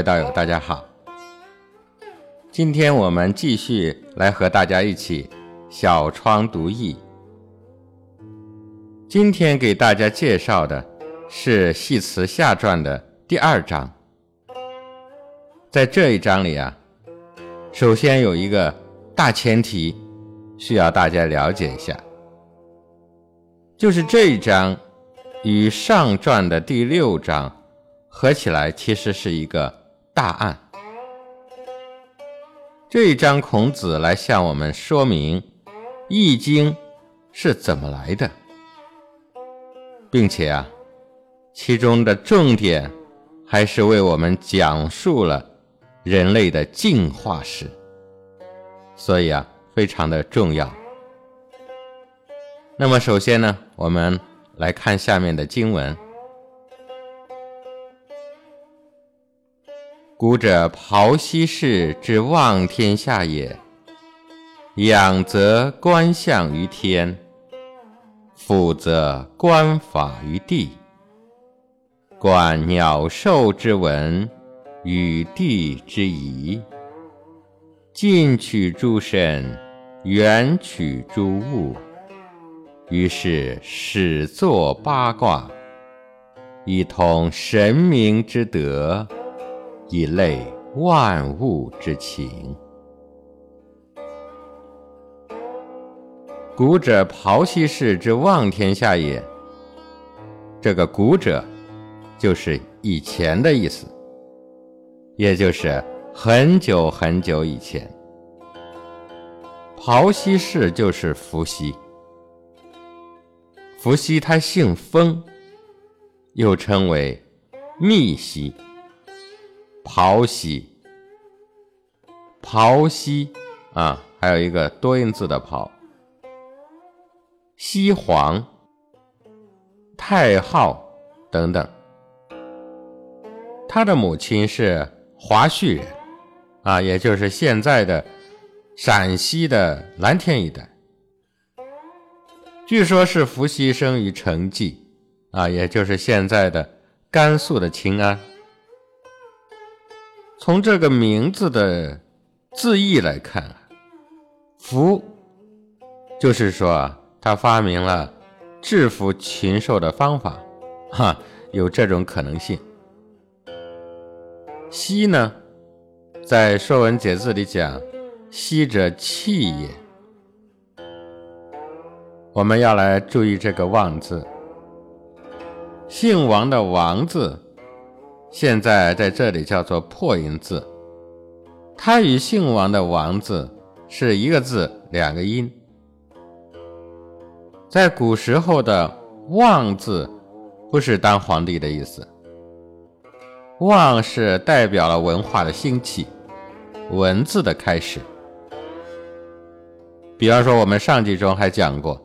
位道友，大家好。今天我们继续来和大家一起小窗读易。今天给大家介绍的是《系辞下传》的第二章。在这一章里啊，首先有一个大前提需要大家了解一下，就是这一章与上传的第六章。合起来其实是一个大案。这一章孔子来向我们说明《易经》是怎么来的，并且啊，其中的重点还是为我们讲述了人类的进化史，所以啊，非常的重要。那么首先呢，我们来看下面的经文。古者庖溪氏之望天下也。仰则观象于天，俯则观法于地。观鸟兽之文，与地之宜。近取诸身，远取诸物。于是始作八卦，以通神明之德。以类万物之情。古者庖溪氏之望天下也。这个“古者”就是以前的意思，也就是很久很久以前。庖溪氏就是伏羲。伏羲他姓封，又称为密羲。庖溪，庖溪啊，还有一个多音字的庖。西黄、太昊等等，他的母亲是华胥人啊，也就是现在的陕西的蓝田一带。据说，是伏羲生于成纪啊，也就是现在的甘肃的秦安。从这个名字的字义来看啊，伏就是说啊，他发明了制服禽兽的方法，哈，有这种可能性。羲呢，在《说文解字》里讲，羲者气也。我们要来注意这个望字，姓王的王字。现在在这里叫做破音字，它与姓王的王字是一个字两个音。在古时候的望字不是当皇帝的意思，望是代表了文化的兴起，文字的开始。比方说，我们上集中还讲过，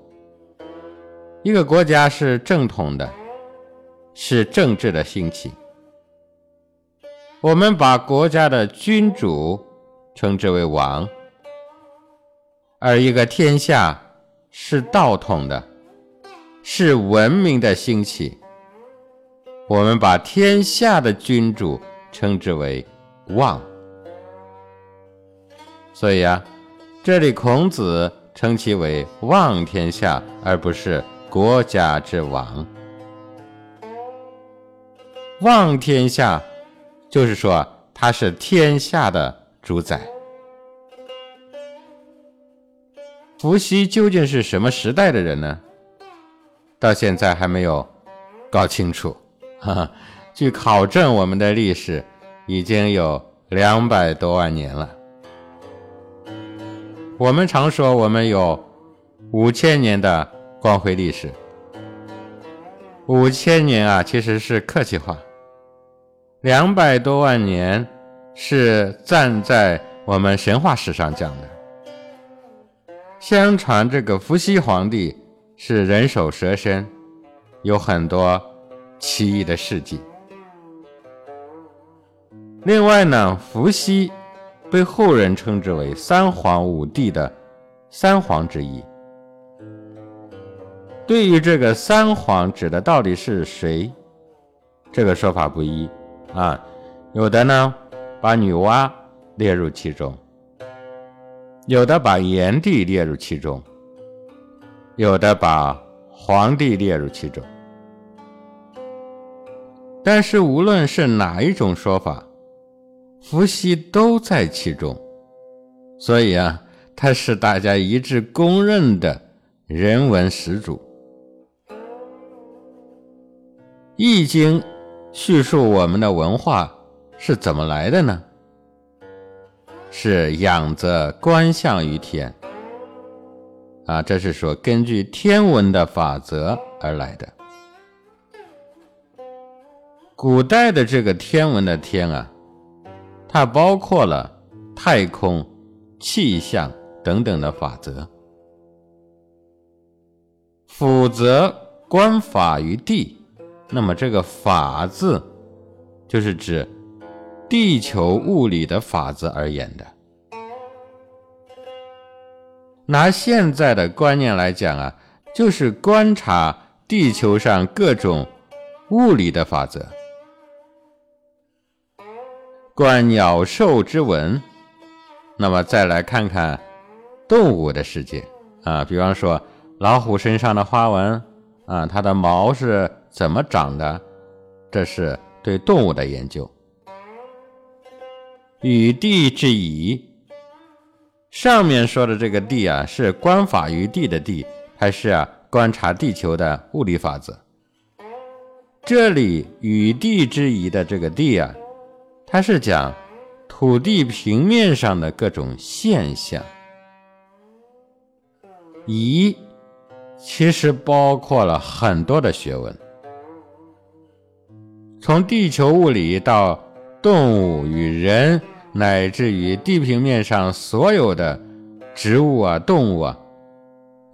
一个国家是正统的，是政治的兴起。我们把国家的君主称之为王，而一个天下是道统的，是文明的兴起。我们把天下的君主称之为望。所以啊，这里孔子称其为望天下，而不是国家之王。望天下。就是说，他是天下的主宰。伏羲究竟是什么时代的人呢？到现在还没有搞清楚。哈哈，据考证，我们的历史已经有两百多万年了。我们常说我们有五千年的光辉历史，五千年啊，其实是客气话。两百多万年是站在我们神话史上讲的。相传这个伏羲皇帝是人首蛇身，有很多奇异的事迹。另外呢，伏羲被后人称之为三皇五帝的三皇之一。对于这个三皇指的到底是谁？这个说法不一。啊，有的呢把女娲列入其中，有的把炎帝列入其中，有的把黄帝列入其中。但是无论是哪一种说法，伏羲都在其中，所以啊，他是大家一致公认的人文始祖。《易经》叙述我们的文化是怎么来的呢？是仰则观象于天啊，这是说根据天文的法则而来的。古代的这个天文的天啊。它包括了太空、气象等等的法则。否则观法于地，那么这个“法”字，就是指地球物理的法则而言的。拿现在的观念来讲啊，就是观察地球上各种物理的法则。观鸟兽之文，那么再来看看动物的世界啊，比方说老虎身上的花纹啊，它的毛是怎么长的？这是对动物的研究。与地之宜，上面说的这个地啊，是观法于地的地，还是啊观察地球的物理法则？这里与地之宜的这个地啊。它是讲土地平面上的各种现象，仪其实包括了很多的学问，从地球物理到动物与人，乃至于地平面上所有的植物啊、动物啊，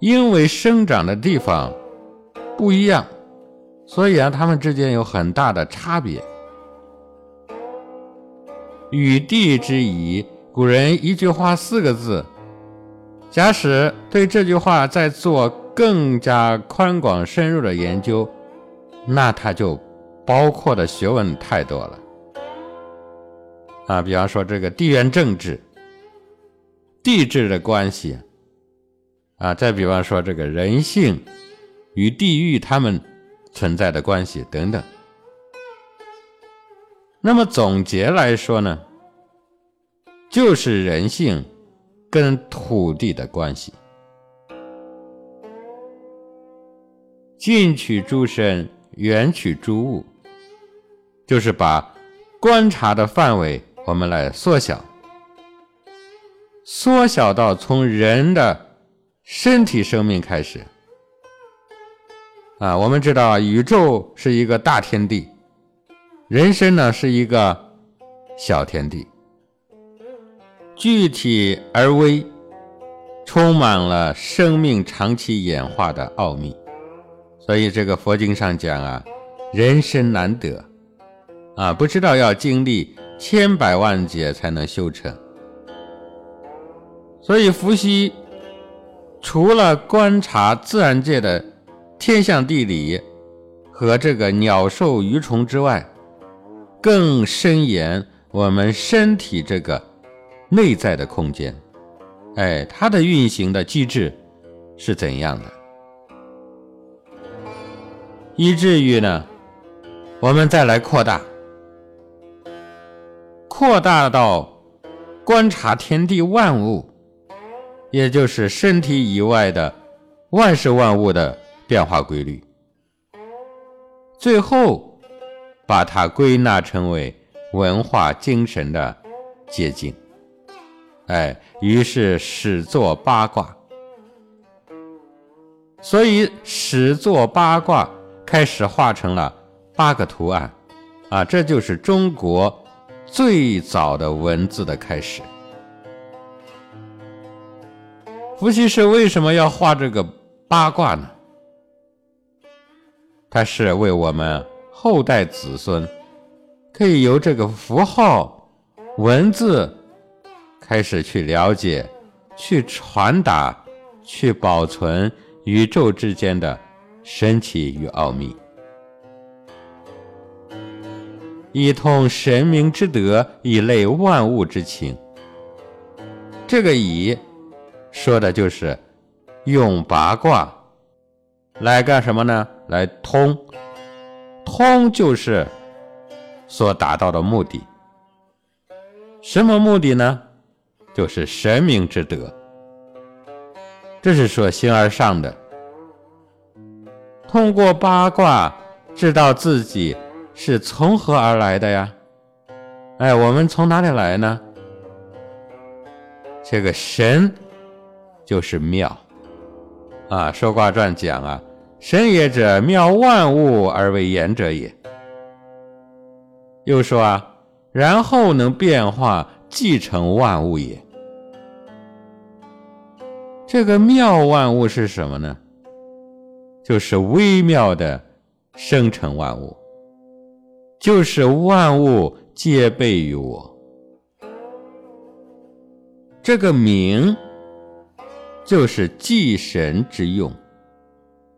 因为生长的地方不一样，所以啊，它们之间有很大的差别。与地之宜，古人一句话四个字。假使对这句话再做更加宽广深入的研究，那它就包括的学问太多了。啊，比方说这个地缘政治、地质的关系，啊，再比方说这个人性与地域它们存在的关系等等。那么总结来说呢，就是人性跟土地的关系。近取诸身，远取诸物，就是把观察的范围我们来缩小，缩小到从人的身体生命开始。啊，我们知道宇宙是一个大天地。人生呢是一个小天地，具体而微，充满了生命长期演化的奥秘。所以这个佛经上讲啊，人生难得啊，不知道要经历千百万劫才能修成。所以伏羲除了观察自然界的天象地理和这个鸟兽鱼虫之外，更深研我们身体这个内在的空间，哎，它的运行的机制是怎样的？以至于呢，我们再来扩大，扩大到观察天地万物，也就是身体以外的万事万物的变化规律，最后。把它归纳成为文化精神的结晶，哎，于是始作八卦。所以始作八卦开始画成了八个图案，啊，这就是中国最早的文字的开始。伏羲氏为什么要画这个八卦呢？他是为我们。后代子孙可以由这个符号、文字开始去了解、去传达、去保存宇宙之间的神奇与奥秘。以通神明之德，以类万物之情。这个“以”说的就是用八卦来干什么呢？来通，通就是所达到的目的。什么目的呢？就是神明之德。这是说形而上的，通过八卦知道自己是从何而来的呀？哎，我们从哪里来呢？这个神就是妙啊，《说卦传》讲啊，神也者，妙万物而为言者也。又说啊，然后能变化，继承万物也。这个妙万物是什么呢？就是微妙的生成万物，就是万物皆备于我。这个名就是祭神之用，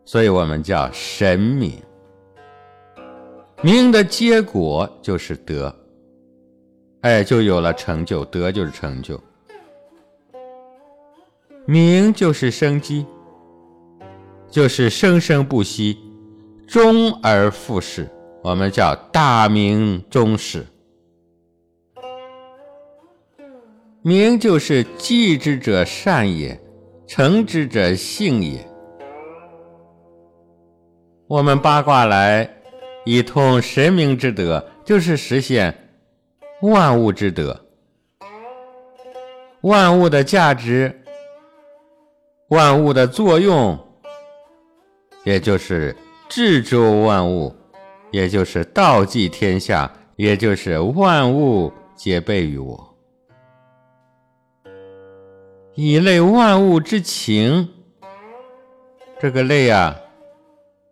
所以我们叫神明。名的结果就是德，哎，就有了成就。德就是成就，名就是生机，就是生生不息，终而复始。我们叫大明终始。明就是继之者善也，成之者性也。我们八卦来以通神明之德，就是实现万物之德，万物的价值，万物的作用，也就是治周万物，也就是道济天下，也就是万物皆备于我。以类万物之情，这个类啊，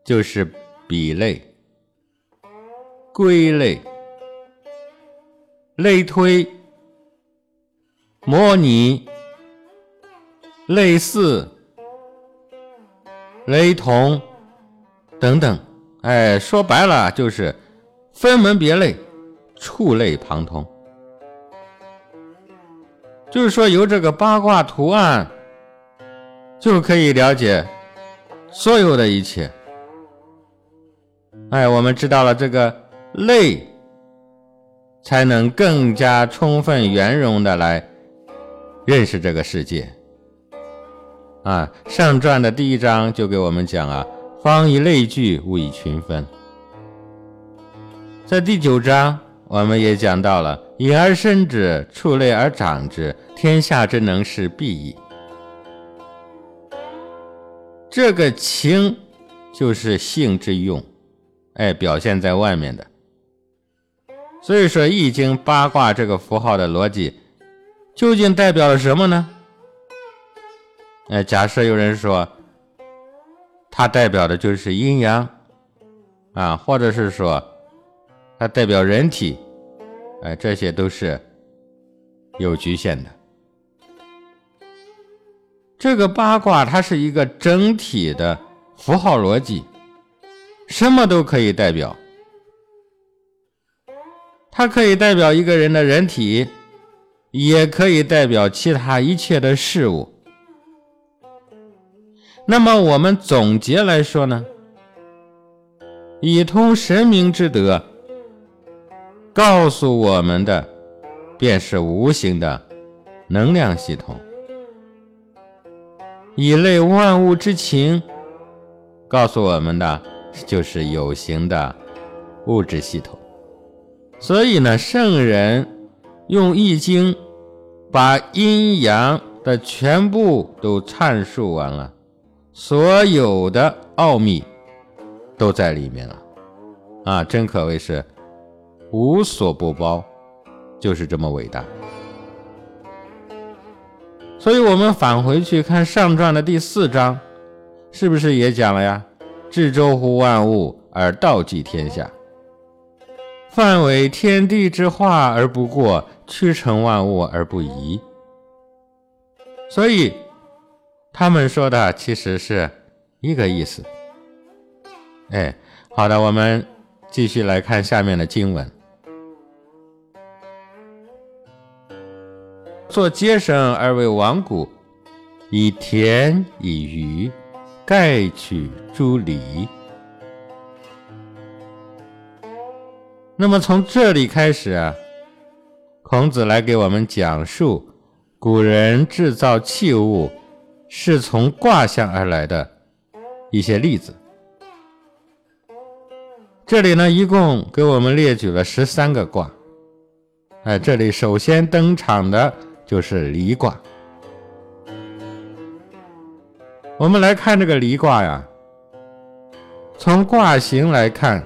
就是比类、归类、类推、模拟、类似、雷同。等等。哎，说白了就是分门别类、触类旁通。就是说，由这个八卦图案就可以了解所有的一切。哎，我们知道了这个类，才能更加充分圆融的来认识这个世界。啊，上传的第一章就给我们讲啊，方以类聚，物以群分。在第九章，我们也讲到了。隐而生之，触类而长之，天下之能事必矣。这个情就是性之用，哎，表现在外面的。所以说，《易经》八卦这个符号的逻辑，究竟代表了什么呢？哎，假设有人说，它代表的就是阴阳，啊，或者是说，它代表人体。哎，这些都是有局限的。这个八卦它是一个整体的符号逻辑，什么都可以代表。它可以代表一个人的人体，也可以代表其他一切的事物。那么我们总结来说呢，以通神明之德。告诉我们的，便是无形的能量系统；以类万物之情，告诉我们的就是有形的物质系统。所以呢，圣人用《易经》把阴阳的全部都阐述完了，所有的奥秘都在里面了。啊，真可谓是。无所不包，就是这么伟大。所以，我们返回去看上传的第四章，是不是也讲了呀？至周乎万物而道济天下，范围天地之化而不过，屈成万物而不移。所以，他们说的其实是一个意思。哎，好的，我们继续来看下面的经文。做街绳而为王谷，以田以鱼，盖取诸离。那么从这里开始啊，孔子来给我们讲述古人制造器物是从卦象而来的一些例子。这里呢，一共给我们列举了十三个卦。哎，这里首先登场的就是离卦。我们来看这个离卦呀，从卦形来看。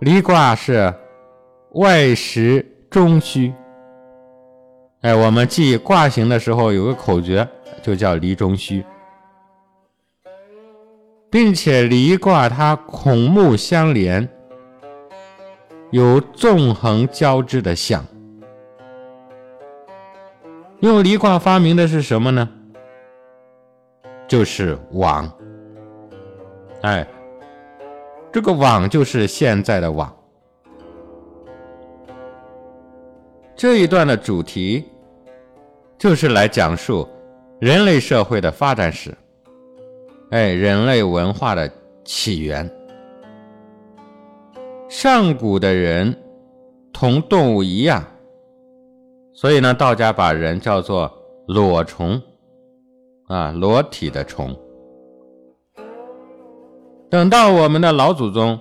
离卦是外实中虚，哎，我们记卦形的时候有个口诀，就叫离中虚，并且离卦它孔目相连，有纵横交织的象。用离卦发明的是什么呢？就是网，哎。这个网就是现在的网。这一段的主题就是来讲述人类社会的发展史，哎，人类文化的起源。上古的人同动物一样，所以呢，道家把人叫做裸虫，啊，裸体的虫。等到我们的老祖宗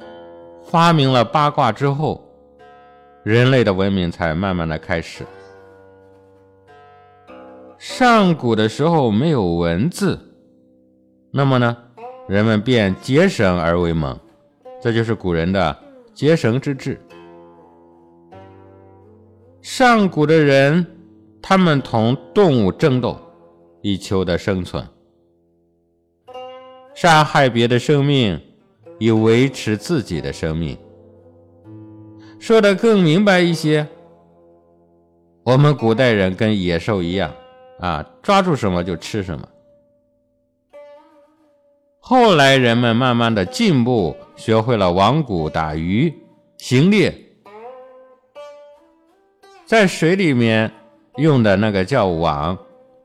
发明了八卦之后，人类的文明才慢慢的开始。上古的时候没有文字，那么呢，人们便结绳而为盟，这就是古人的结绳之志。上古的人，他们同动物争斗，以求得生存。杀害别的生命，以维持自己的生命。说的更明白一些，我们古代人跟野兽一样，啊，抓住什么就吃什么。后来人们慢慢的进步，学会了网捕打鱼、行猎，在水里面用的那个叫网，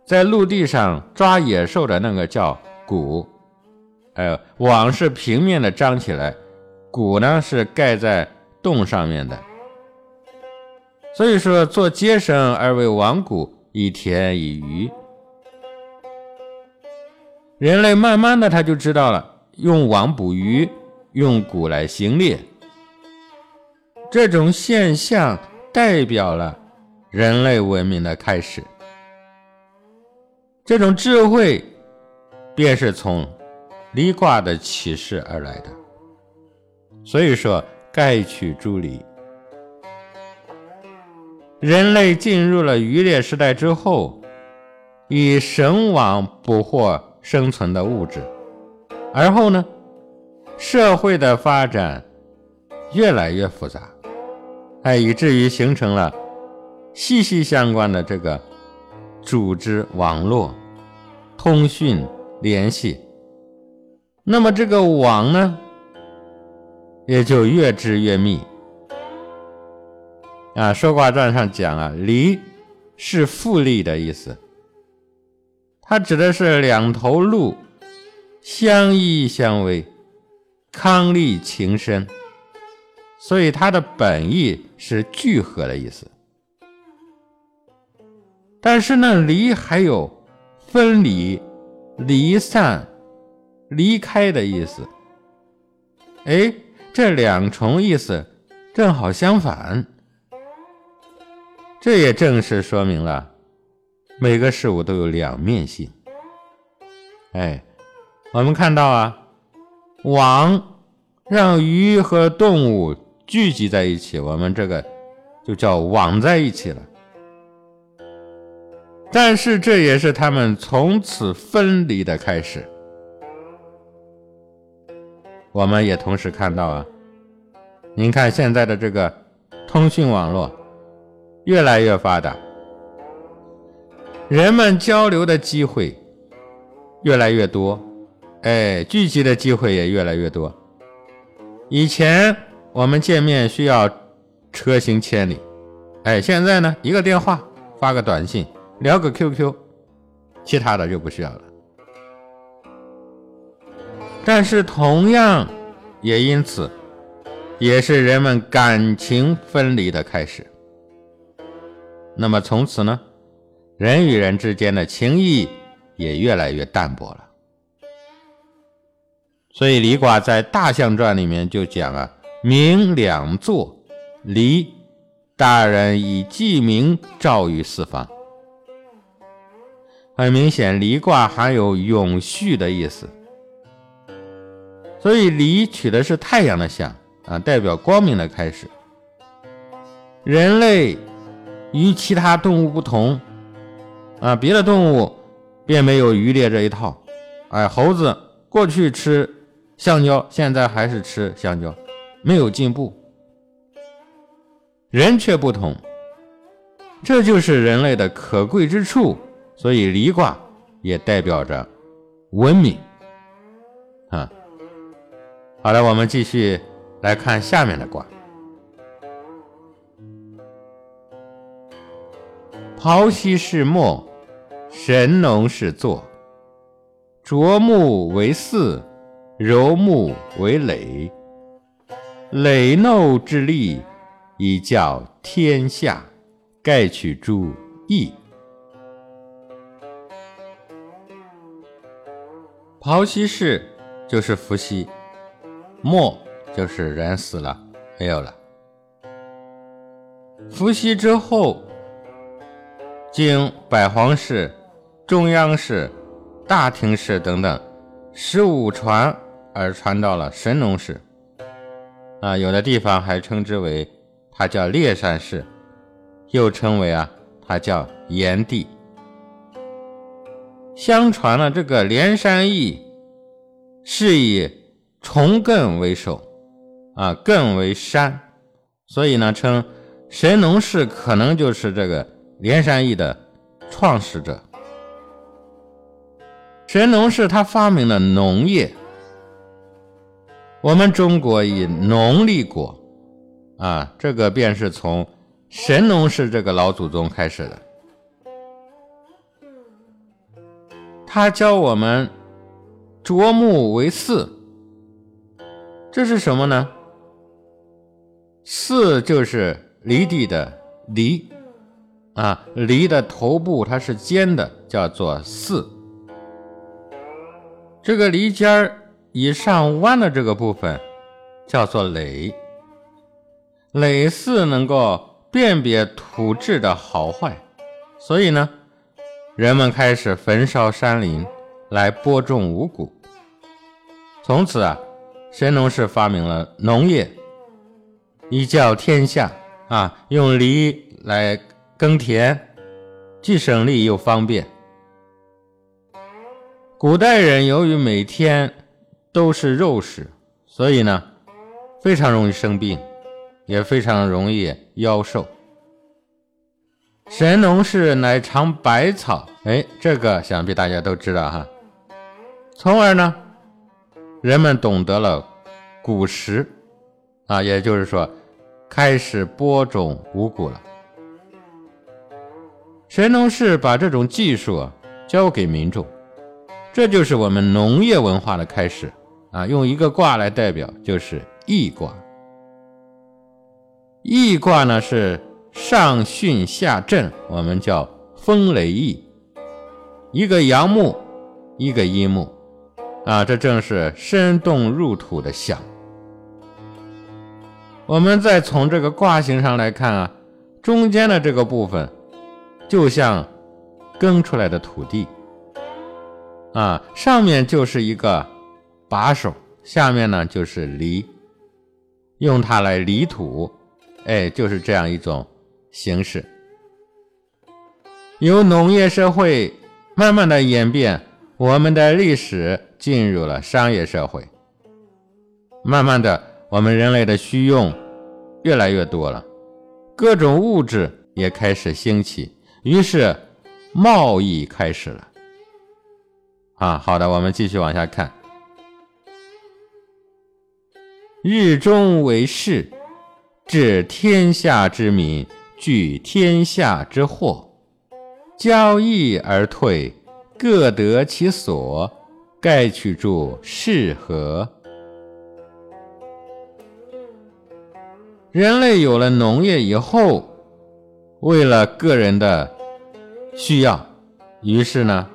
在陆地上抓野兽的那个叫鼓。哎，网是平面的张起来，鼓呢是盖在洞上面的。所以说，做接绳而为网鼓，以田以鱼。人类慢慢的他就知道了，用网捕鱼，用鼓来行猎。这种现象代表了人类文明的开始。这种智慧，便是从。离卦的启示而来的，所以说盖取诸离。人类进入了渔猎时代之后，以绳网捕获生存的物质，而后呢，社会的发展越来越复杂，哎，以至于形成了息息相关的这个组织网络、通讯联系。那么这个网呢，也就越织越密。啊，《说卦传》上讲啊，离是复利的意思，它指的是两头鹿相依相偎，康利情深，所以它的本意是聚合的意思。但是呢，离还有分离、离散。离开的意思，哎，这两重意思正好相反，这也正是说明了每个事物都有两面性。哎，我们看到啊，网让鱼和动物聚集在一起，我们这个就叫网在一起了。但是这也是他们从此分离的开始。我们也同时看到啊，您看现在的这个通讯网络越来越发达，人们交流的机会越来越多，哎，聚集的机会也越来越多。以前我们见面需要车行千里，哎，现在呢，一个电话发个短信，聊个 QQ，其他的就不需要了。但是同样，也因此，也是人们感情分离的开始。那么从此呢，人与人之间的情谊也越来越淡薄了。所以离卦在《大象传》里面就讲啊：“明两座，离，大人以记明照于四方。”很明显，离卦含有永续的意思。所以离取的是太阳的象啊，代表光明的开始。人类与其他动物不同啊，别的动物便没有渔猎这一套。哎，猴子过去吃香蕉，现在还是吃香蕉，没有进步。人却不同，这就是人类的可贵之处。所以离卦也代表着文明啊。好了，我们继续来看下面的卦。刨溪是墨，神农是作。琢木为四，揉木为耒。耒耨之利，以教天下。盖取诸义。刨溪氏就是伏羲。末就是人死了，没有了。伏羲之后，经百皇氏、中央氏、大庭氏等等十五传而传到了神农氏。啊，有的地方还称之为他叫烈山氏，又称为啊他叫炎帝。相传呢，这个连山易是以。重艮为首，啊，艮为山，所以呢，称神农氏可能就是这个连山易的创始者。神农氏他发明了农业，我们中国以农立国，啊，这个便是从神农氏这个老祖宗开始的。他教我们啄木为四。这是什么呢？四就是离地的离啊，犁的头部它是尖的，叫做四。这个犁尖儿以上弯的这个部分叫做耒。耒四能够辨别土质的好坏，所以呢，人们开始焚烧山林来播种五谷。从此啊。神农氏发明了农业，以教天下啊，用犁来耕田，既省力又方便。古代人由于每天都是肉食，所以呢，非常容易生病，也非常容易夭寿。神农氏乃尝百草，哎，这个想必大家都知道哈。从而呢。人们懂得了古时，啊，也就是说，开始播种五谷了。神农氏把这种技术交给民众，这就是我们农业文化的开始啊。用一个卦来代表，就是易卦。易卦呢是上巽下震，我们叫风雷易，一个阳木，一个阴木。啊，这正是生动入土的象。我们再从这个卦形上来看啊，中间的这个部分就像耕出来的土地，啊，上面就是一个把手，下面呢就是犁，用它来犁土，哎，就是这样一种形式。由农业社会慢慢的演变，我们的历史。进入了商业社会，慢慢的，我们人类的需用越来越多了，各种物质也开始兴起，于是贸易开始了。啊，好的，我们继续往下看。日中为市，治天下之民，聚天下之祸。交易而退，各得其所，盖取诸适合。人类有了农业以后，为了个人的需要，于是呢，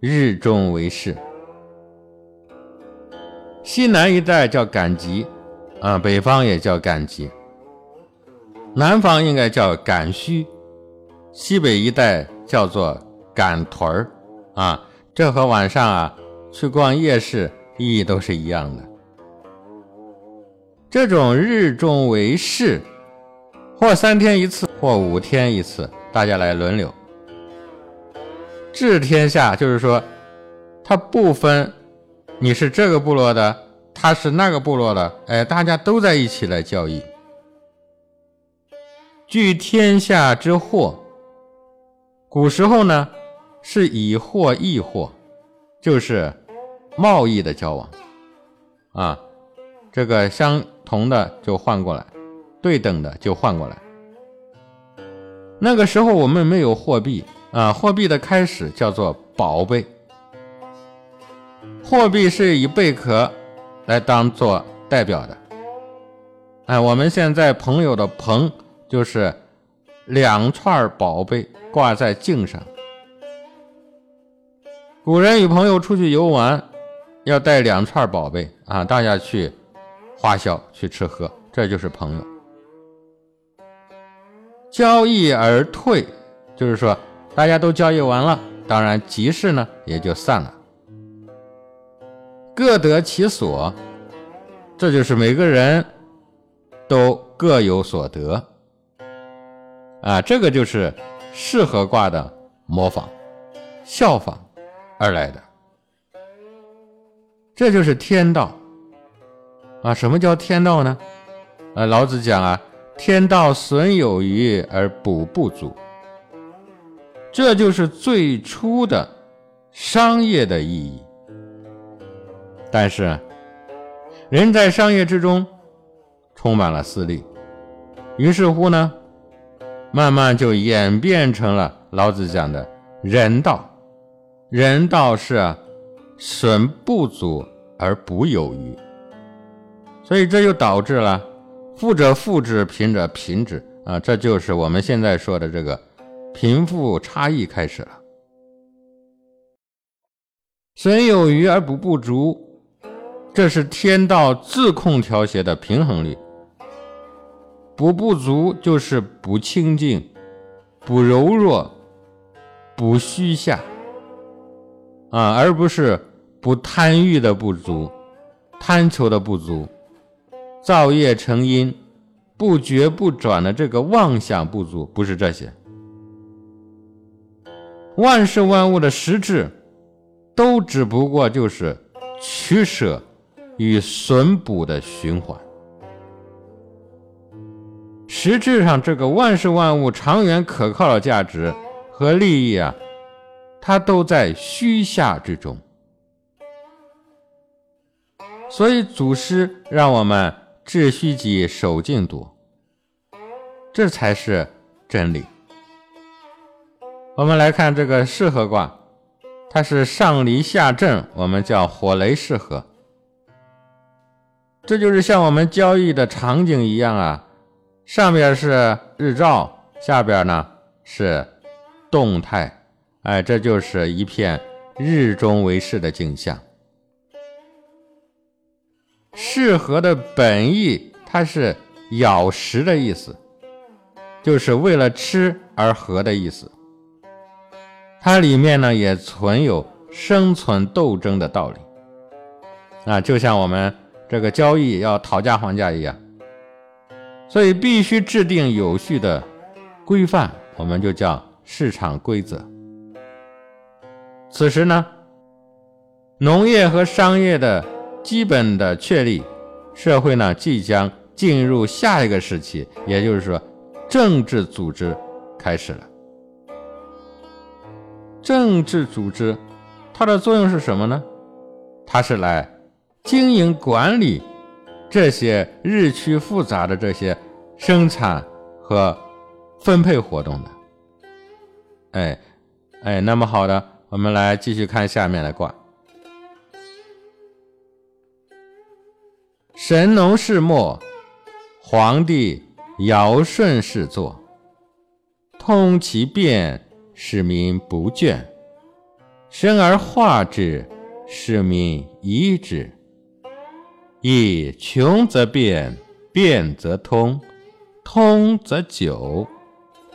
日中为市。西南一带叫赶集，啊，北方也叫赶集，南方应该叫赶墟，西北一带叫做赶屯儿，啊，这和晚上啊去逛夜市意义都是一样的。这种日中为市，或三天一次，或五天一次，大家来轮流。治天下就是说，他不分你是这个部落的，他是那个部落的，哎，大家都在一起来交易。据天下之货，古时候呢是以货易货，就是贸易的交往啊，这个相。同的就换过来，对等的就换过来。那个时候我们没有货币啊，货币的开始叫做宝贝。货币是以贝壳来当做代表的。哎，我们现在朋友的朋就是两串宝贝挂在颈上。古人与朋友出去游玩，要带两串宝贝啊，大家去。花销去吃喝，这就是朋友。交易而退，就是说大家都交易完了，当然集市呢也就散了。各得其所，这就是每个人都各有所得。啊，这个就是适合卦的模仿、效仿而来的，这就是天道。啊，什么叫天道呢？啊，老子讲啊，天道损有余而补不足，这就是最初的商业的意义。但是，人在商业之中充满了私利，于是乎呢，慢慢就演变成了老子讲的人道。人道是损不足而补有余。所以这就导致了富者富之，贫者贫之啊！这就是我们现在说的这个贫富差异开始了。损有余而补不足，这是天道自控调节的平衡律。补不足就是补清净、补柔弱、补虚下啊，而不是补贪欲的不足、贪求的不足。造业成因，不觉不转的这个妄想不足，不是这些。万事万物的实质，都只不过就是取舍与损补的循环。实质上，这个万事万物长远可靠的价值和利益啊，它都在虚下之中。所以，祖师让我们。致虚己，守静笃，这才是真理。我们来看这个适合卦，它是上离下震，我们叫火雷适合。这就是像我们交易的场景一样啊，上边是日照，下边呢是动态，哎，这就是一片日中为市的景象。适合的本意，它是咬食的意思，就是为了吃而合的意思。它里面呢也存有生存斗争的道理啊，就像我们这个交易要讨价还价一样，所以必须制定有序的规范，我们就叫市场规则。此时呢，农业和商业的。基本的确立，社会呢即将进入下一个时期，也就是说，政治组织开始了。政治组织它的作用是什么呢？它是来经营管理这些日趋复杂的这些生产和分配活动的。哎，哎，那么好的，我们来继续看下面的卦。神农氏末，皇帝尧舜氏作。通其变，使民不倦；生而化之，使民宜之。以穷则变，变则通，通则久。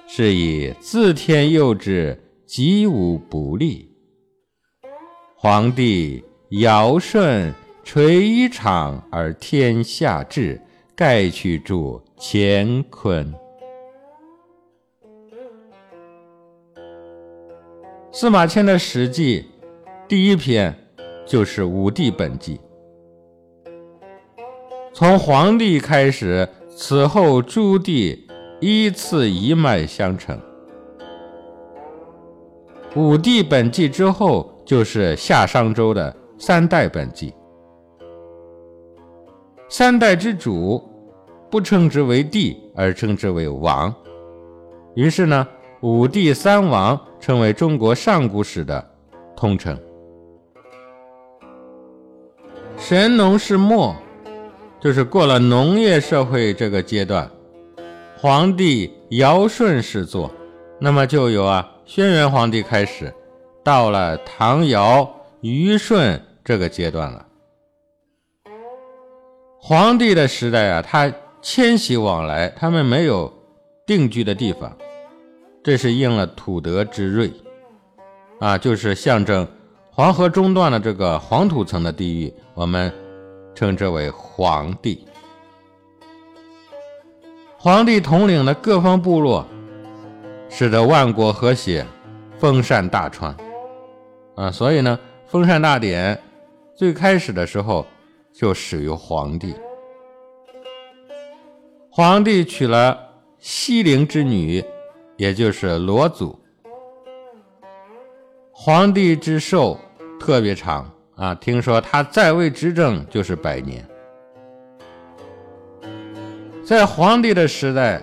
是以自天佑之，吉无不利。皇帝尧舜垂衣裳而天下治，盖去助乾坤。司马迁的《史记》第一篇就是《武帝本纪》，从皇帝开始，此后诸帝依次一脉相承。武帝本纪之后，就是夏商周的三代本纪。三代之主不称之为帝，而称之为王。于是呢，武帝三王。成为中国上古史的通称。神农氏末，就是过了农业社会这个阶段，皇帝尧舜氏作，那么就有啊轩辕皇帝开始，到了唐尧虞舜这个阶段了。皇帝的时代啊，他迁徙往来，他们没有定居的地方。这是应了土德之瑞，啊，就是象征黄河中段的这个黄土层的地域，我们称之为黄帝。皇帝统领的各方部落，使得万国和谐，封禅大川，啊，所以呢，封禅大典最开始的时候就始于黄帝。皇帝娶了西陵之女。也就是罗祖，皇帝之寿特别长啊！听说他在位执政就是百年。在皇帝的时代，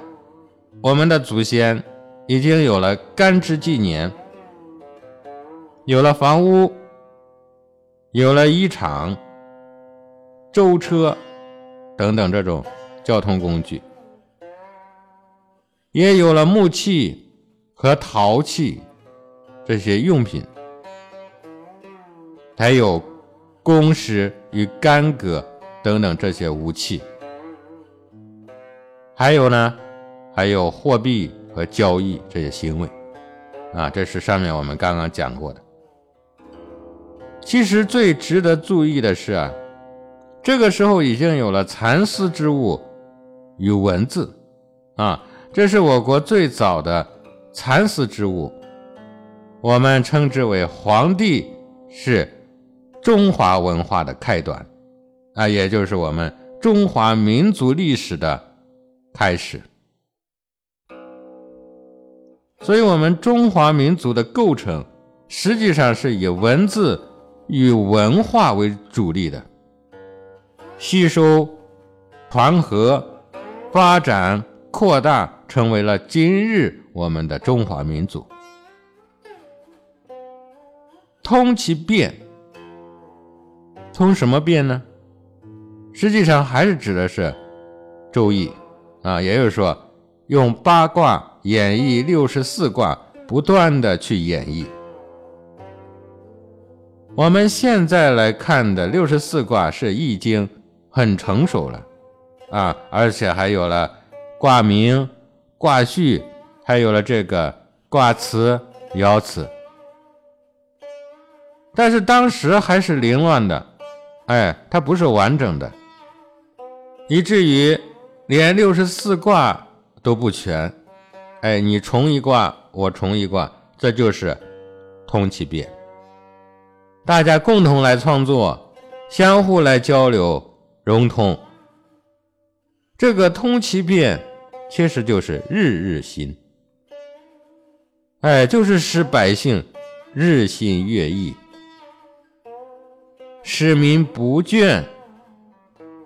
我们的祖先已经有了干支纪年，有了房屋，有了衣裳、舟车等等这种交通工具。也有了木器和陶器这些用品，还有弓矢与干戈等等这些武器，还有呢，还有货币和交易这些行为，啊，这是上面我们刚刚讲过的。其实最值得注意的是啊，这个时候已经有了蚕丝织物与文字，啊。这是我国最早的蚕丝织物，我们称之为黄帝，是中华文化的开端，啊，也就是我们中华民族历史的开始。所以，我们中华民族的构成实际上是以文字与文化为主力的，吸收、传合、发展、扩大。成为了今日我们的中华民族。通其变，通什么变呢？实际上还是指的是《周易》啊，也就是说，用八卦演绎六十四卦，不断的去演绎。我们现在来看的六十四卦是《易经》很成熟了啊，而且还有了卦名。卦序还有了这个卦辞、爻辞，但是当时还是凌乱的，哎，它不是完整的，以至于连六十四卦都不全，哎，你重一卦，我重一卦，这就是通其变，大家共同来创作，相互来交流融通，这个通其变。其实就是日日新，哎，就是使百姓日新月异，使民不倦，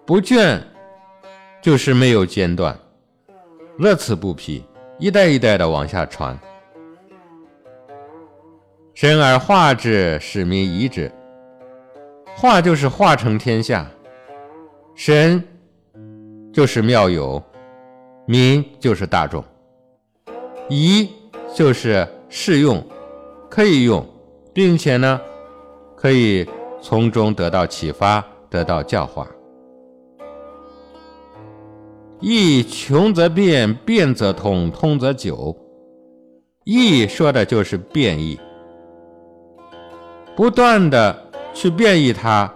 不倦就是没有间断，乐此不疲，一代一代的往下传。神而化之，使民宜之。化就是化成天下，神就是妙有，民就是大众，夷就是适用，可以用，并且呢，可以从中得到启发，得到教化。义穷则变，变则通，通则久。义说的就是变异，不断的去变异它，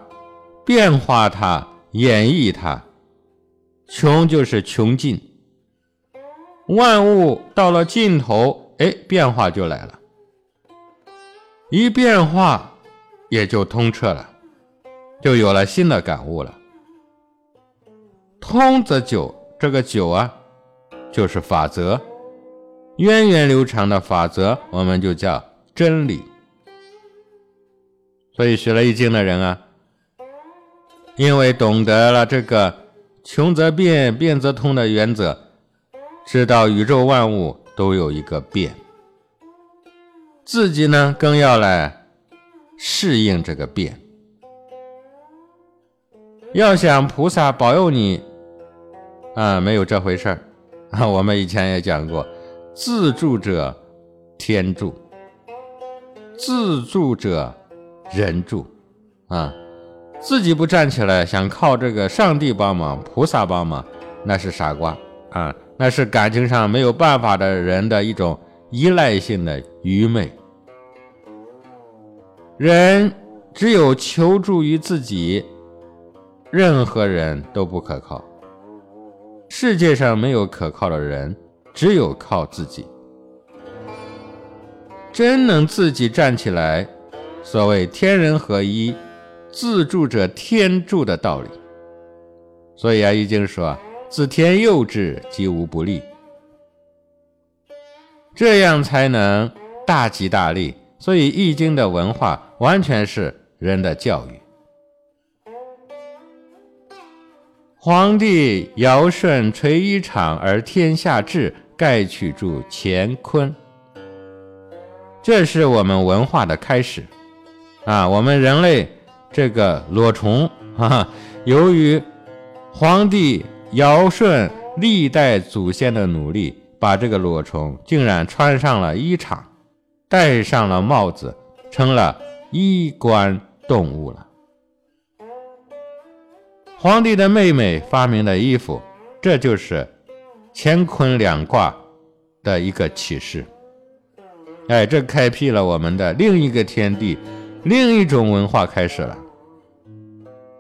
变化它，演绎它。穷就是穷尽，万物到了尽头，哎，变化就来了。一变化，也就通彻了，就有了新的感悟了。通则久。这个久啊，就是法则，源远流长的法则，我们就叫真理。所以学了易经的人啊，因为懂得了这个穷则变，变则通的原则，知道宇宙万物都有一个变，自己呢更要来适应这个变。要想菩萨保佑你。啊，没有这回事儿啊！我们以前也讲过，自助者天助，自助者人助。啊，自己不站起来，想靠这个上帝帮忙、菩萨帮忙，那是傻瓜啊！那是感情上没有办法的人的一种依赖性的愚昧。人只有求助于自己，任何人都不可靠。世界上没有可靠的人，只有靠自己。真能自己站起来，所谓天人合一，自助者天助的道理。所以啊，《易经》说：“自天佑之，吉无不利。”这样才能大吉大利。所以，《易经》的文化完全是人的教育。皇帝尧舜垂衣裳而天下治，盖取助乾坤。这是我们文化的开始啊！我们人类这个裸虫啊，由于皇帝尧舜历代祖先的努力，把这个裸虫竟然穿上了衣裳，戴上了帽子，成了衣冠动物了。皇帝的妹妹发明的衣服，这就是乾坤两卦的一个启示。哎，这开辟了我们的另一个天地，另一种文化开始了，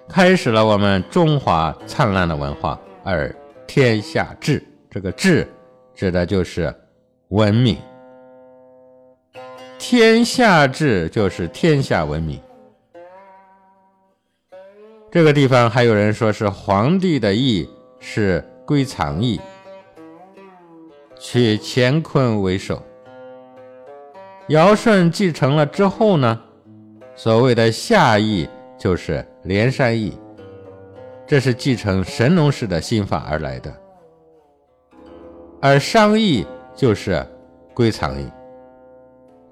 开始了我们中华灿烂的文化。而天下治，这个治指的就是文明。天下治就是天下文明。这个地方还有人说是皇帝的义是归藏义，取乾坤为首。尧舜继承了之后呢，所谓的下义就是连山义，这是继承神农氏的心法而来的。而商义就是归藏义，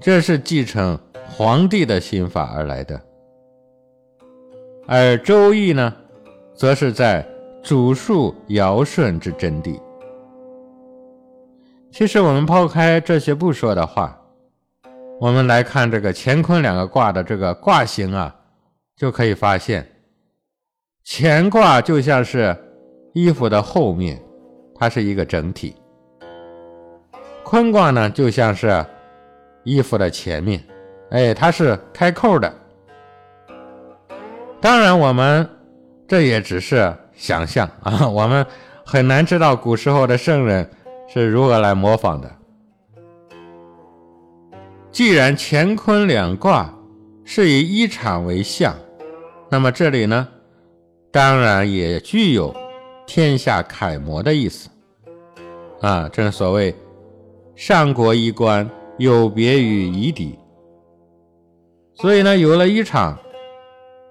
这是继承皇帝的心法而来的。而《周易》呢，则是在主述尧舜之真谛。其实，我们抛开这些不说的话，我们来看这个乾坤两个卦的这个卦形啊，就可以发现，乾卦就像是衣服的后面，它是一个整体；坤卦呢，就像是衣服的前面，哎，它是开扣的。当然，我们这也只是想象啊，我们很难知道古时候的圣人是如何来模仿的。既然乾坤两卦是以一场为象，那么这里呢，当然也具有天下楷模的意思啊。正所谓上国衣冠，有别于夷狄，所以呢，有了一场。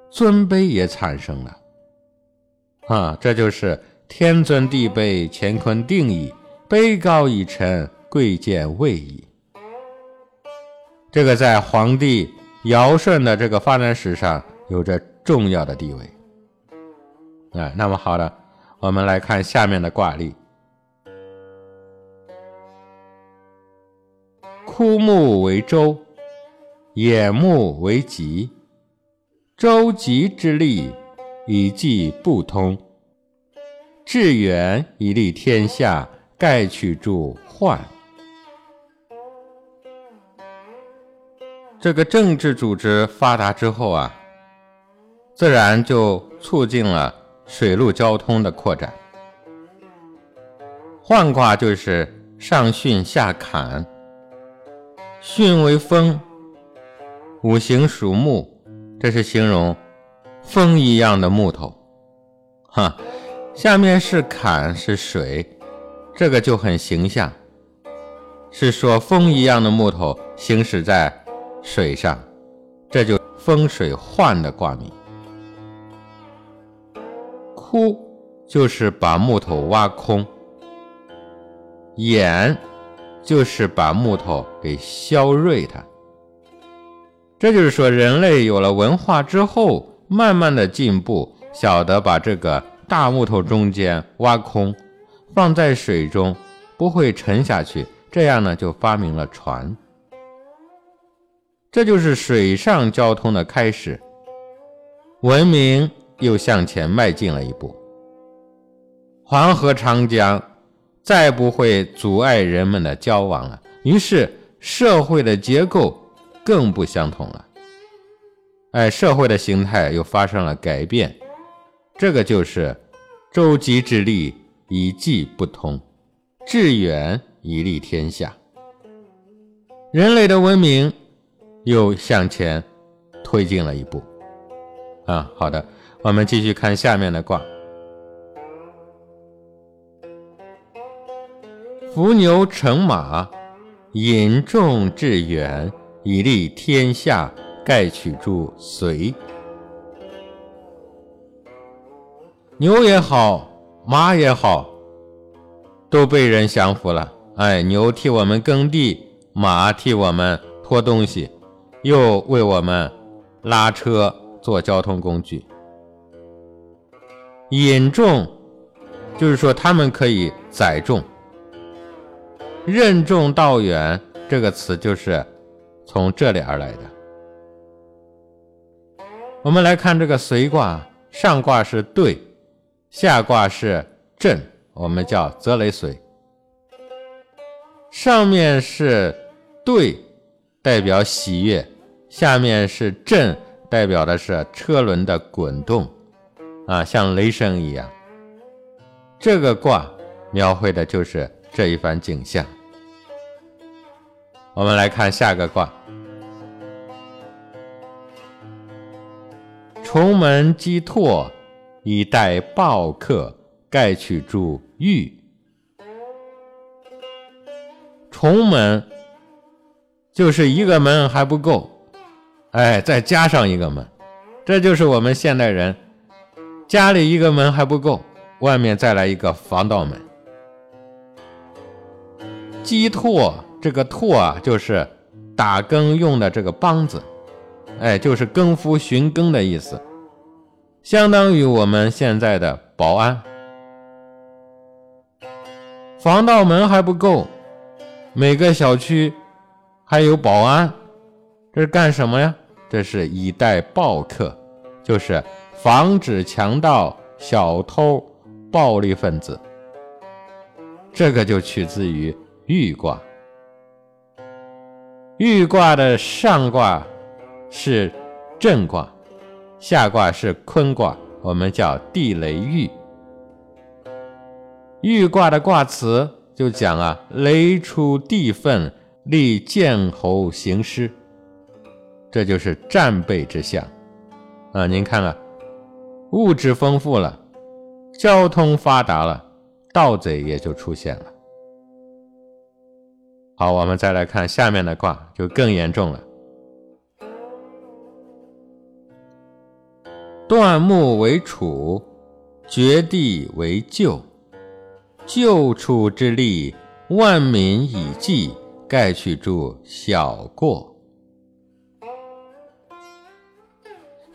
尊卑也产生了，啊，这就是天尊地卑，乾坤定矣；卑高以臣，贵贱位矣。这个在皇帝尧舜的这个发展史上有着重要的地位。啊，那么好的，我们来看下面的卦例：枯木为周，野木为吉。周吉之利，以济不通；致远以利天下，盖取诸患。这个政治组织发达之后啊，自然就促进了水陆交通的扩展。涣卦就是上巽下坎，巽为风，五行属木。这是形容风一样的木头，哈，下面是坎是水，这个就很形象，是说风一样的木头行驶在水上，这就风水涣的卦名。枯就是把木头挖空，眼就是把木头给削锐它。这就是说，人类有了文化之后，慢慢的进步，晓得把这个大木头中间挖空，放在水中不会沉下去，这样呢就发明了船。这就是水上交通的开始，文明又向前迈进了一步。黄河、长江再不会阻碍人们的交往了，于是社会的结构。更不相同了，哎，社会的形态又发生了改变，这个就是周吉之力以济不通，致远以利天下。人类的文明又向前推进了一步。啊，好的，我们继续看下面的卦：伏牛乘马，引众致远。以利天下，盖取诸随。牛也好，马也好，都被人降服了。哎，牛替我们耕地，马替我们拖东西，又为我们拉车做交通工具。引众，就是说他们可以载重。任重道远，这个词就是。从这里而来的。我们来看这个随卦，上卦是兑，下卦是震，我们叫泽雷随。上面是兑，代表喜悦；下面是震，代表的是车轮的滚动，啊，像雷声一样。这个卦描绘的就是这一番景象。我们来看下个卦。重门击拓，以待报客，盖取诸玉。重门就是一个门还不够，哎，再加上一个门，这就是我们现代人家里一个门还不够，外面再来一个防盗门。鸡拓。这个拓啊，就是打更用的这个梆子，哎，就是更夫巡更的意思，相当于我们现在的保安。防盗门还不够，每个小区还有保安，这是干什么呀？这是以待暴客，就是防止强盗、小偷、暴力分子。这个就取自于豫卦。豫卦的上卦是震卦，下卦是坤卦，我们叫地雷豫。豫卦的卦辞就讲啊，雷出地愤，立剑侯行师，这就是战备之象啊。您看啊，物质丰富了，交通发达了，盗贼也就出现了。好，我们再来看下面的卦，就更严重了。断木为楚，绝地为旧，旧楚之力，万民以济，盖去诸小过。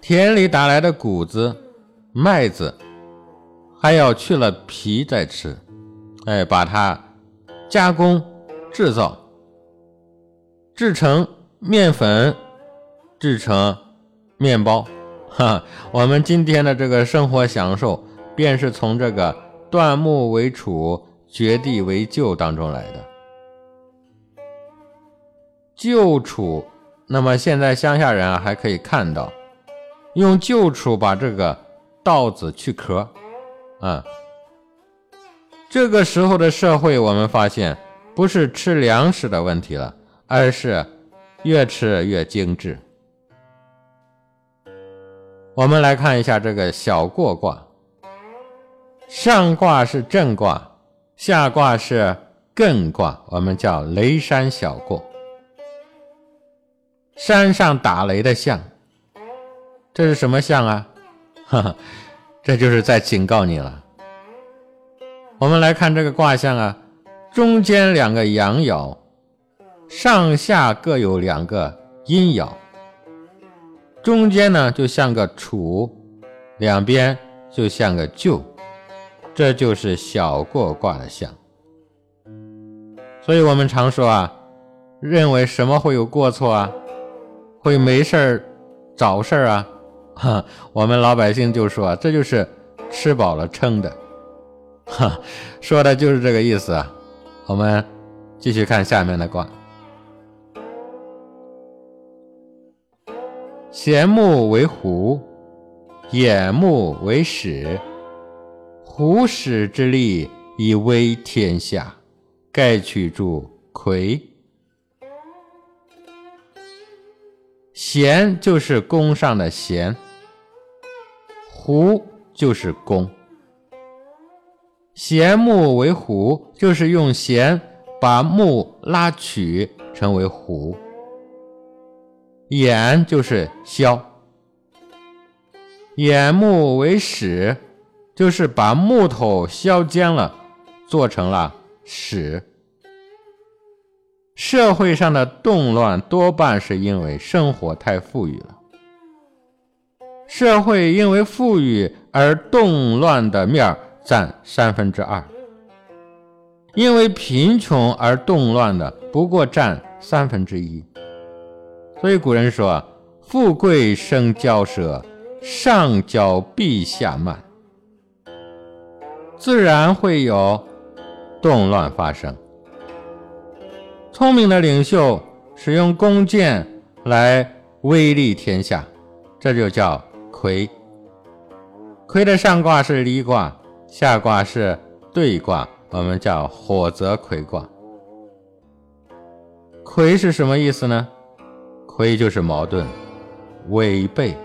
田里打来的谷子麦子，还要去了皮再吃，哎，把它加工制造，制成面粉，制成面包。哈，我们今天的这个生活享受，便是从这个断木为杵、掘地为臼当中来的。旧杵，那么现在乡下人啊还可以看到，用旧杵把这个稻子去壳，啊，这个时候的社会，我们发现不是吃粮食的问题了，而是越吃越精致。我们来看一下这个小过卦，上卦是震卦，下卦是艮卦，我们叫雷山小过。山上打雷的象，这是什么象啊？哈哈，这就是在警告你了。我们来看这个卦象啊，中间两个阳爻，上下各有两个阴爻。中间呢就像个杵，两边就像个旧，这就是小过卦的象。所以我们常说啊，认为什么会有过错啊，会没事儿找事儿啊，哈，我们老百姓就说这就是吃饱了撑的，哈，说的就是这个意思啊。我们继续看下面的卦。咸木为虎，眼木为始。虎始之力以威天下，盖取诸魁。弦就是弓上的弦，虎就是弓。弦木为虎，就是用弦把木拉曲成为虎。眼就是削，眼木为矢，就是把木头削尖了，做成了矢。社会上的动乱多半是因为生活太富裕了，社会因为富裕而动乱的面占三分之二，因为贫穷而动乱的不过占三分之一。所以古人说：“富贵生骄奢，上骄必下慢，自然会有动乱发生。”聪明的领袖使用弓箭来威力天下，这就叫魁。魁的上卦是离卦，下卦是兑卦，我们叫火泽魁卦。魁是什么意思呢？魁就是矛盾、违背。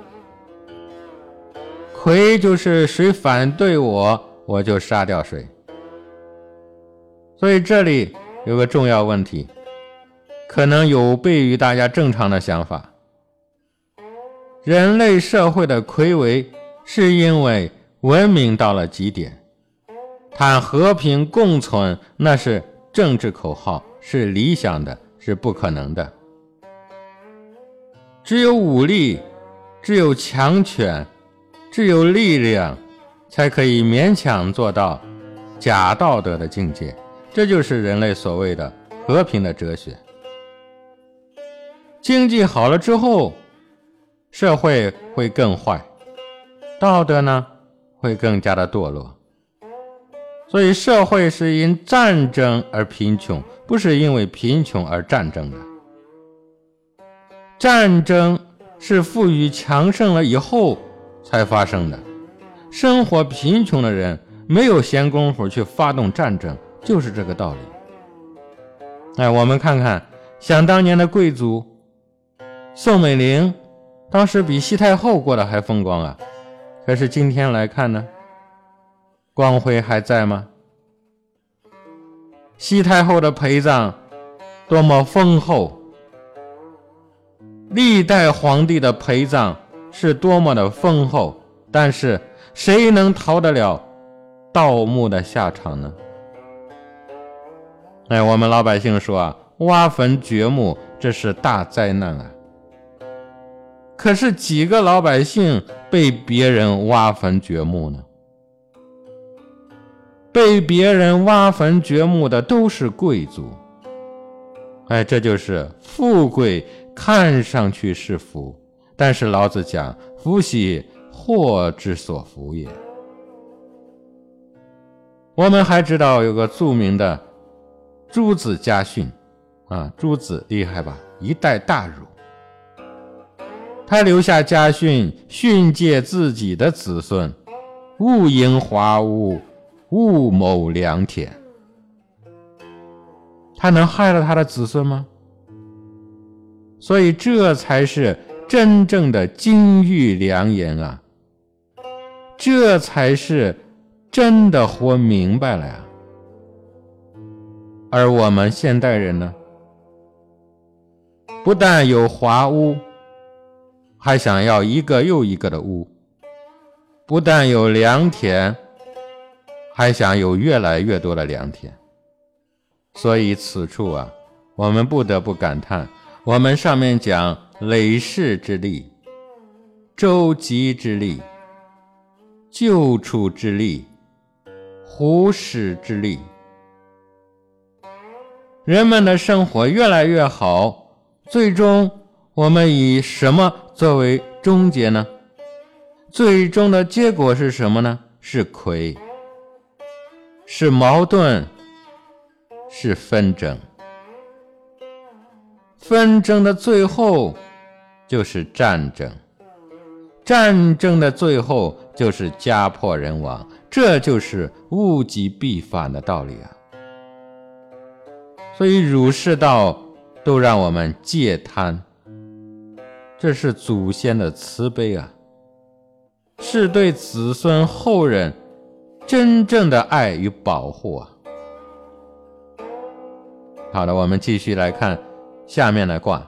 魁就是谁反对我，我就杀掉谁。所以这里有个重要问题，可能有悖于大家正常的想法。人类社会的魁违，是因为文明到了极点，谈和平共存那是政治口号，是理想的，是不可能的。只有武力，只有强权，只有力量，才可以勉强做到假道德的境界。这就是人类所谓的和平的哲学。经济好了之后，社会会更坏，道德呢会更加的堕落。所以，社会是因战争而贫穷，不是因为贫穷而战争的。战争是富裕强盛了以后才发生的，生活贫穷的人没有闲工夫去发动战争，就是这个道理。哎，我们看看，想当年的贵族宋美龄，当时比西太后过得还风光啊。可是今天来看呢，光辉还在吗？西太后的陪葬多么丰厚！历代皇帝的陪葬是多么的丰厚，但是谁能逃得了盗墓的下场呢？哎，我们老百姓说啊，挖坟掘墓这是大灾难啊！可是几个老百姓被别人挖坟掘墓呢？被别人挖坟掘墓的都是贵族。哎，这就是富贵看上去是福，但是老子讲福兮祸之所伏也。我们还知道有个著名的朱子家训，啊，朱子厉害吧？一代大儒，他留下家训，训诫自己的子孙：勿营华屋，勿谋良田。他能害了他的子孙吗？所以这才是真正的金玉良言啊！这才是真的活明白了呀！而我们现代人呢，不但有华屋，还想要一个又一个的屋；不但有良田，还想有越来越多的良田。所以此处啊，我们不得不感叹：我们上面讲累世之力、周集之力、救处之力、胡使之力，人们的生活越来越好，最终我们以什么作为终结呢？最终的结果是什么呢？是亏，是矛盾。是纷争，纷争的最后就是战争，战争的最后就是家破人亡，这就是物极必反的道理啊！所以儒释道都让我们戒贪，这是祖先的慈悲啊，是对子孙后人真正的爱与保护啊！好的，我们继续来看下面的卦。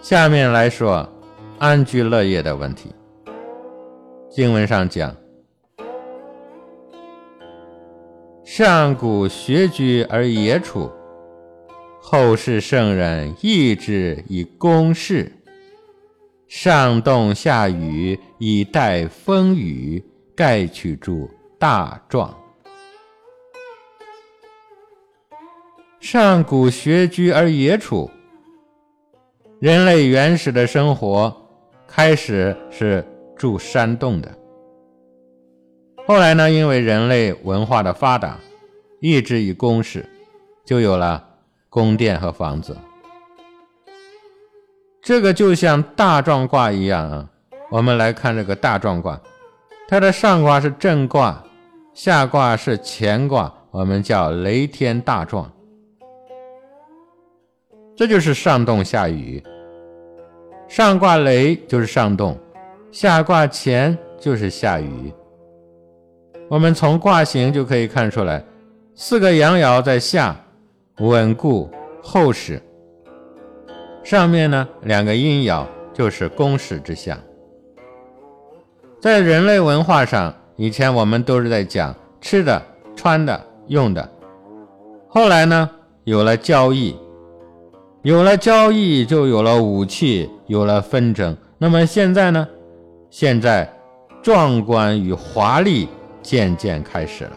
下面来说安居乐业的问题。经文上讲：上古学居而野处，后世圣人义之以公事。上冻下雨以待风雨，盖取住大壮。上古穴居而野处，人类原始的生活开始是住山洞的。后来呢，因为人类文化的发达，一直以工事，就有了宫殿和房子。这个就像大壮卦一样啊。我们来看这个大壮卦，它的上卦是震卦，下卦是乾卦，我们叫雷天大壮。这就是上动下雨，上卦雷就是上动，下卦乾就是下雨。我们从卦形就可以看出来，四个阳爻在下，稳固厚实；上面呢两个阴爻就是攻势之象。在人类文化上，以前我们都是在讲吃的、穿的、用的，后来呢有了交易。有了交易，就有了武器，有了纷争。那么现在呢？现在壮观与华丽渐渐开始了。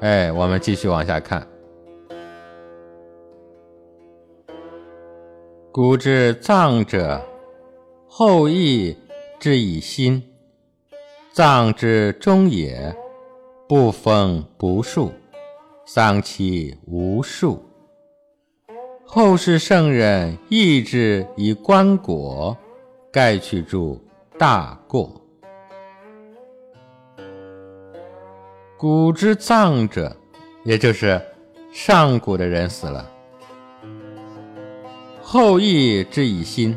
哎，我们继续往下看。古之葬者，后羿之以心，葬之终也，不封不树，丧其无数。后世圣人义之以棺椁，盖去诸大过。古之葬者，也就是上古的人死了，后羿之以心，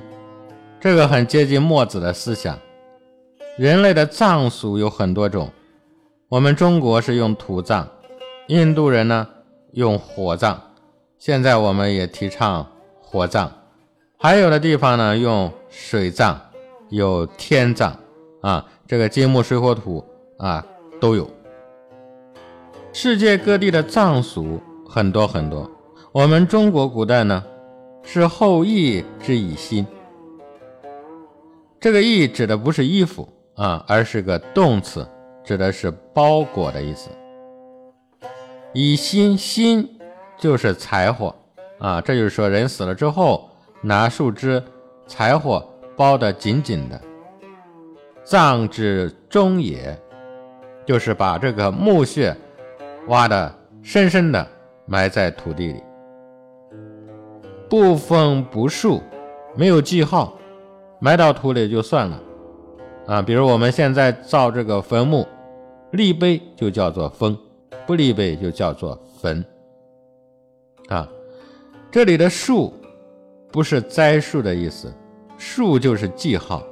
这个很接近墨子的思想。人类的葬俗有很多种，我们中国是用土葬，印度人呢用火葬。现在我们也提倡火葬，还有的地方呢用水葬，有天葬啊，这个金木水火土啊都有。世界各地的葬俗很多很多，我们中国古代呢是后羿之以心，这个义指的不是衣服啊，而是个动词，指的是包裹的意思。以心心就是柴火啊，这就是说人死了之后拿树枝、柴火包得紧紧的。葬之中也，就是把这个墓穴挖得深深的埋在土地里。不封不树，没有记号，埋到土里就算了啊。比如我们现在造这个坟墓，立碑就叫做封，不立碑就叫做坟啊。这里的树不是栽树的意思，树就是记号，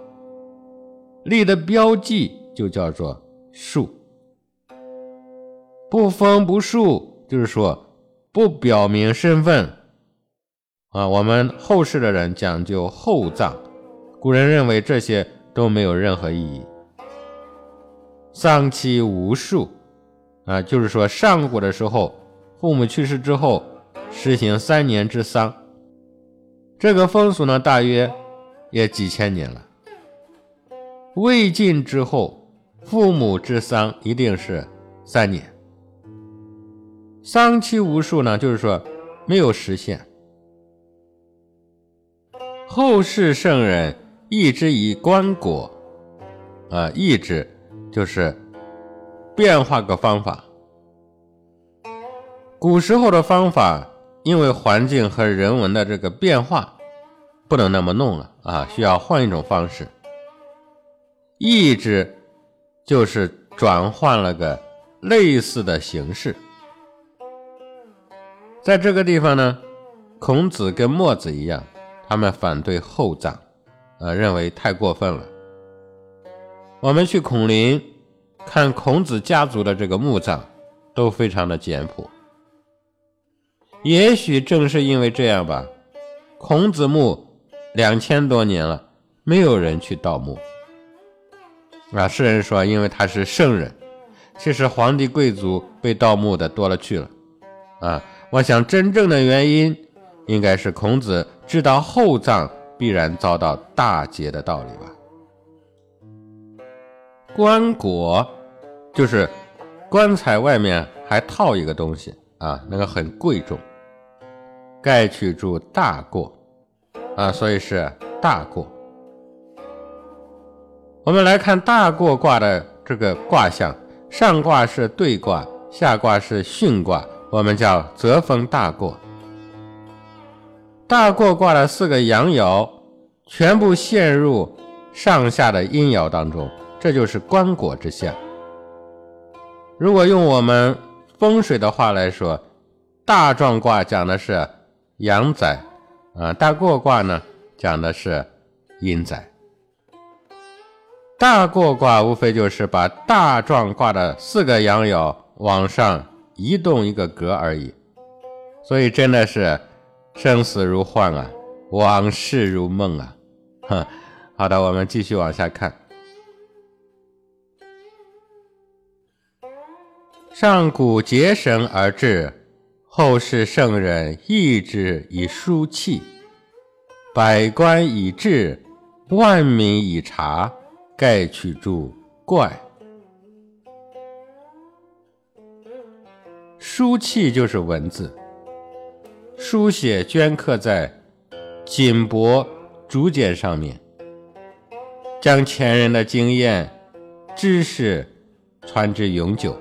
立的标记就叫做树。不封不树，就是说不表明身份。啊，我们后世的人讲究厚葬，古人认为这些都没有任何意义。丧期无数，啊，就是说上古的时候，父母去世之后，实行三年之丧。这个风俗呢，大约也几千年了。魏晋之后，父母之丧一定是三年。丧期无数呢，就是说没有实现。后世圣人译之以棺椁，啊，译之就是变化个方法。古时候的方法，因为环境和人文的这个变化，不能那么弄了啊，需要换一种方式。译之就是转换了个类似的形式。在这个地方呢，孔子跟墨子一样。他们反对厚葬，呃，认为太过分了。我们去孔林看孔子家族的这个墓葬，都非常的简朴。也许正是因为这样吧，孔子墓两千多年了，没有人去盗墓。啊，世人说因为他是圣人，其实皇帝贵族被盗墓的多了去了。啊，我想真正的原因。应该是孔子知道厚葬必然遭到大劫的道理吧？棺椁就是棺材外面还套一个东西啊，那个很贵重。盖取住大过啊，所以是大过。我们来看大过卦的这个卦象，上卦是兑卦，下卦是巽卦，我们叫泽风大过。大过卦的四个阳爻全部陷入上下的阴爻当中，这就是棺椁之象。如果用我们风水的话来说，大壮卦讲的是阳宅，啊，大过卦呢讲的是阴宅。大过卦无非就是把大壮卦的四个阳爻往上移动一个格而已，所以真的是。生死如幻啊，往事如梦啊，哼！好的，我们继续往下看。上古结绳而治，后世圣人意之以书契，百官以治，万民以察，盖取诸怪。书契就是文字。书写镌刻在锦帛竹简上面，将前人的经验、知识传之永久。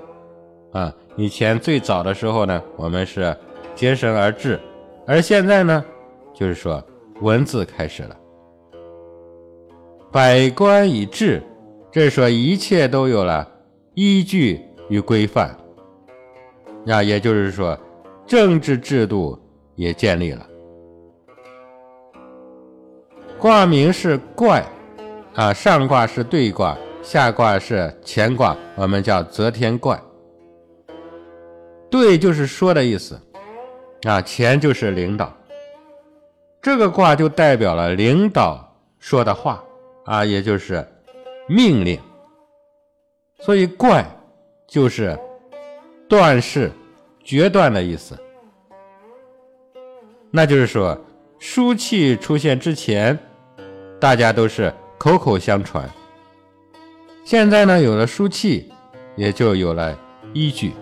啊，以前最早的时候呢，我们是结绳而治，而现在呢，就是说文字开始了。百官以治，这是说一切都有了依据与规范。啊，也就是说政治制度。也建立了。卦名是怪，啊，上卦是对卦，下卦是乾卦，我们叫择天怪。对就是说的意思，啊，乾就是领导。这个卦就代表了领导说的话，啊，也就是命令。所以怪就是断事、决断的意思。那就是说，书契出现之前，大家都是口口相传。现在呢，有了书契，也就有了依据。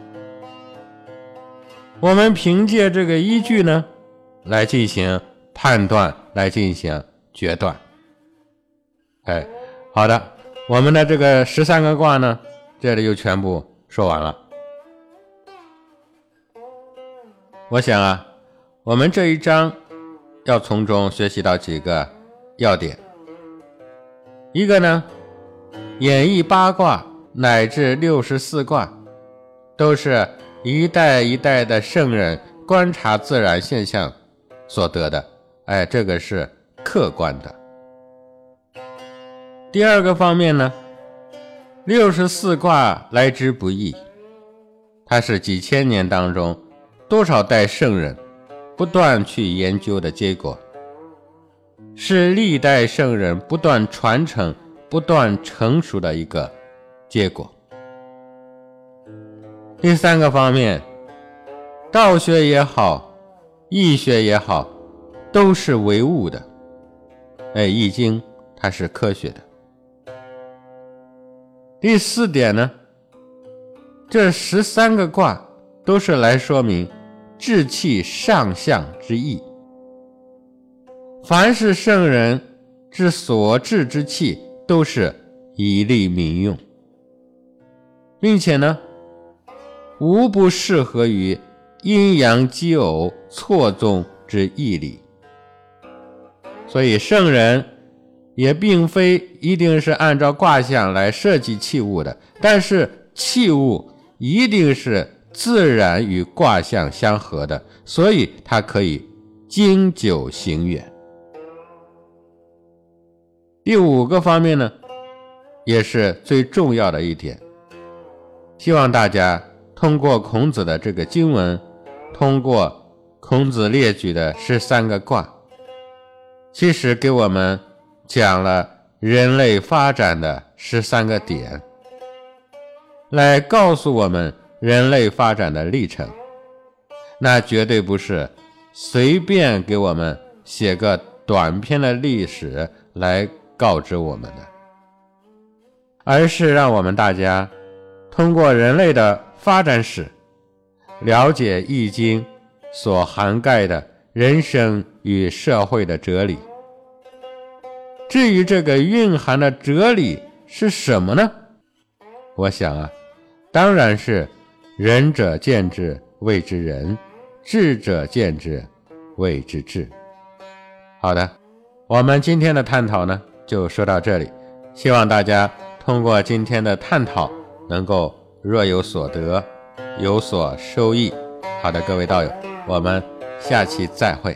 我们凭借这个依据呢，来进行判断，来进行决断。哎，好的，我们的这个十三个卦呢，这里就全部说完了。我想啊，我们这一章要从中学习到几个要点。一个呢，演绎八卦乃至六十四卦，都是一代一代的圣人观察自然现象所得的。哎，这个是客观的。第二个方面呢，六十四卦来之不易，它是几千年当中。多少代圣人不断去研究的结果，是历代圣人不断传承、不断成熟的一个结果。第三个方面，道学也好，易学也好，都是唯物的。哎，《易经》它是科学的。第四点呢，这十三个卦都是来说明。志气上相之意，凡是圣人之所至之气，都是以利民用，并且呢，无不适合于阴阳奇偶错综之义理。所以圣人也并非一定是按照卦象来设计器物的，但是器物一定是。自然与卦象相合的，所以它可以经久行远。第五个方面呢，也是最重要的一点，希望大家通过孔子的这个经文，通过孔子列举的十三个卦，其实给我们讲了人类发展的十三个点，来告诉我们。人类发展的历程，那绝对不是随便给我们写个短篇的历史来告知我们的，而是让我们大家通过人类的发展史，了解《易经》所涵盖的人生与社会的哲理。至于这个蕴含的哲理是什么呢？我想啊，当然是。仁者见智谓之仁，智者见智谓之智。好的，我们今天的探讨呢就说到这里，希望大家通过今天的探讨能够若有所得，有所收益。好的，各位道友，我们下期再会。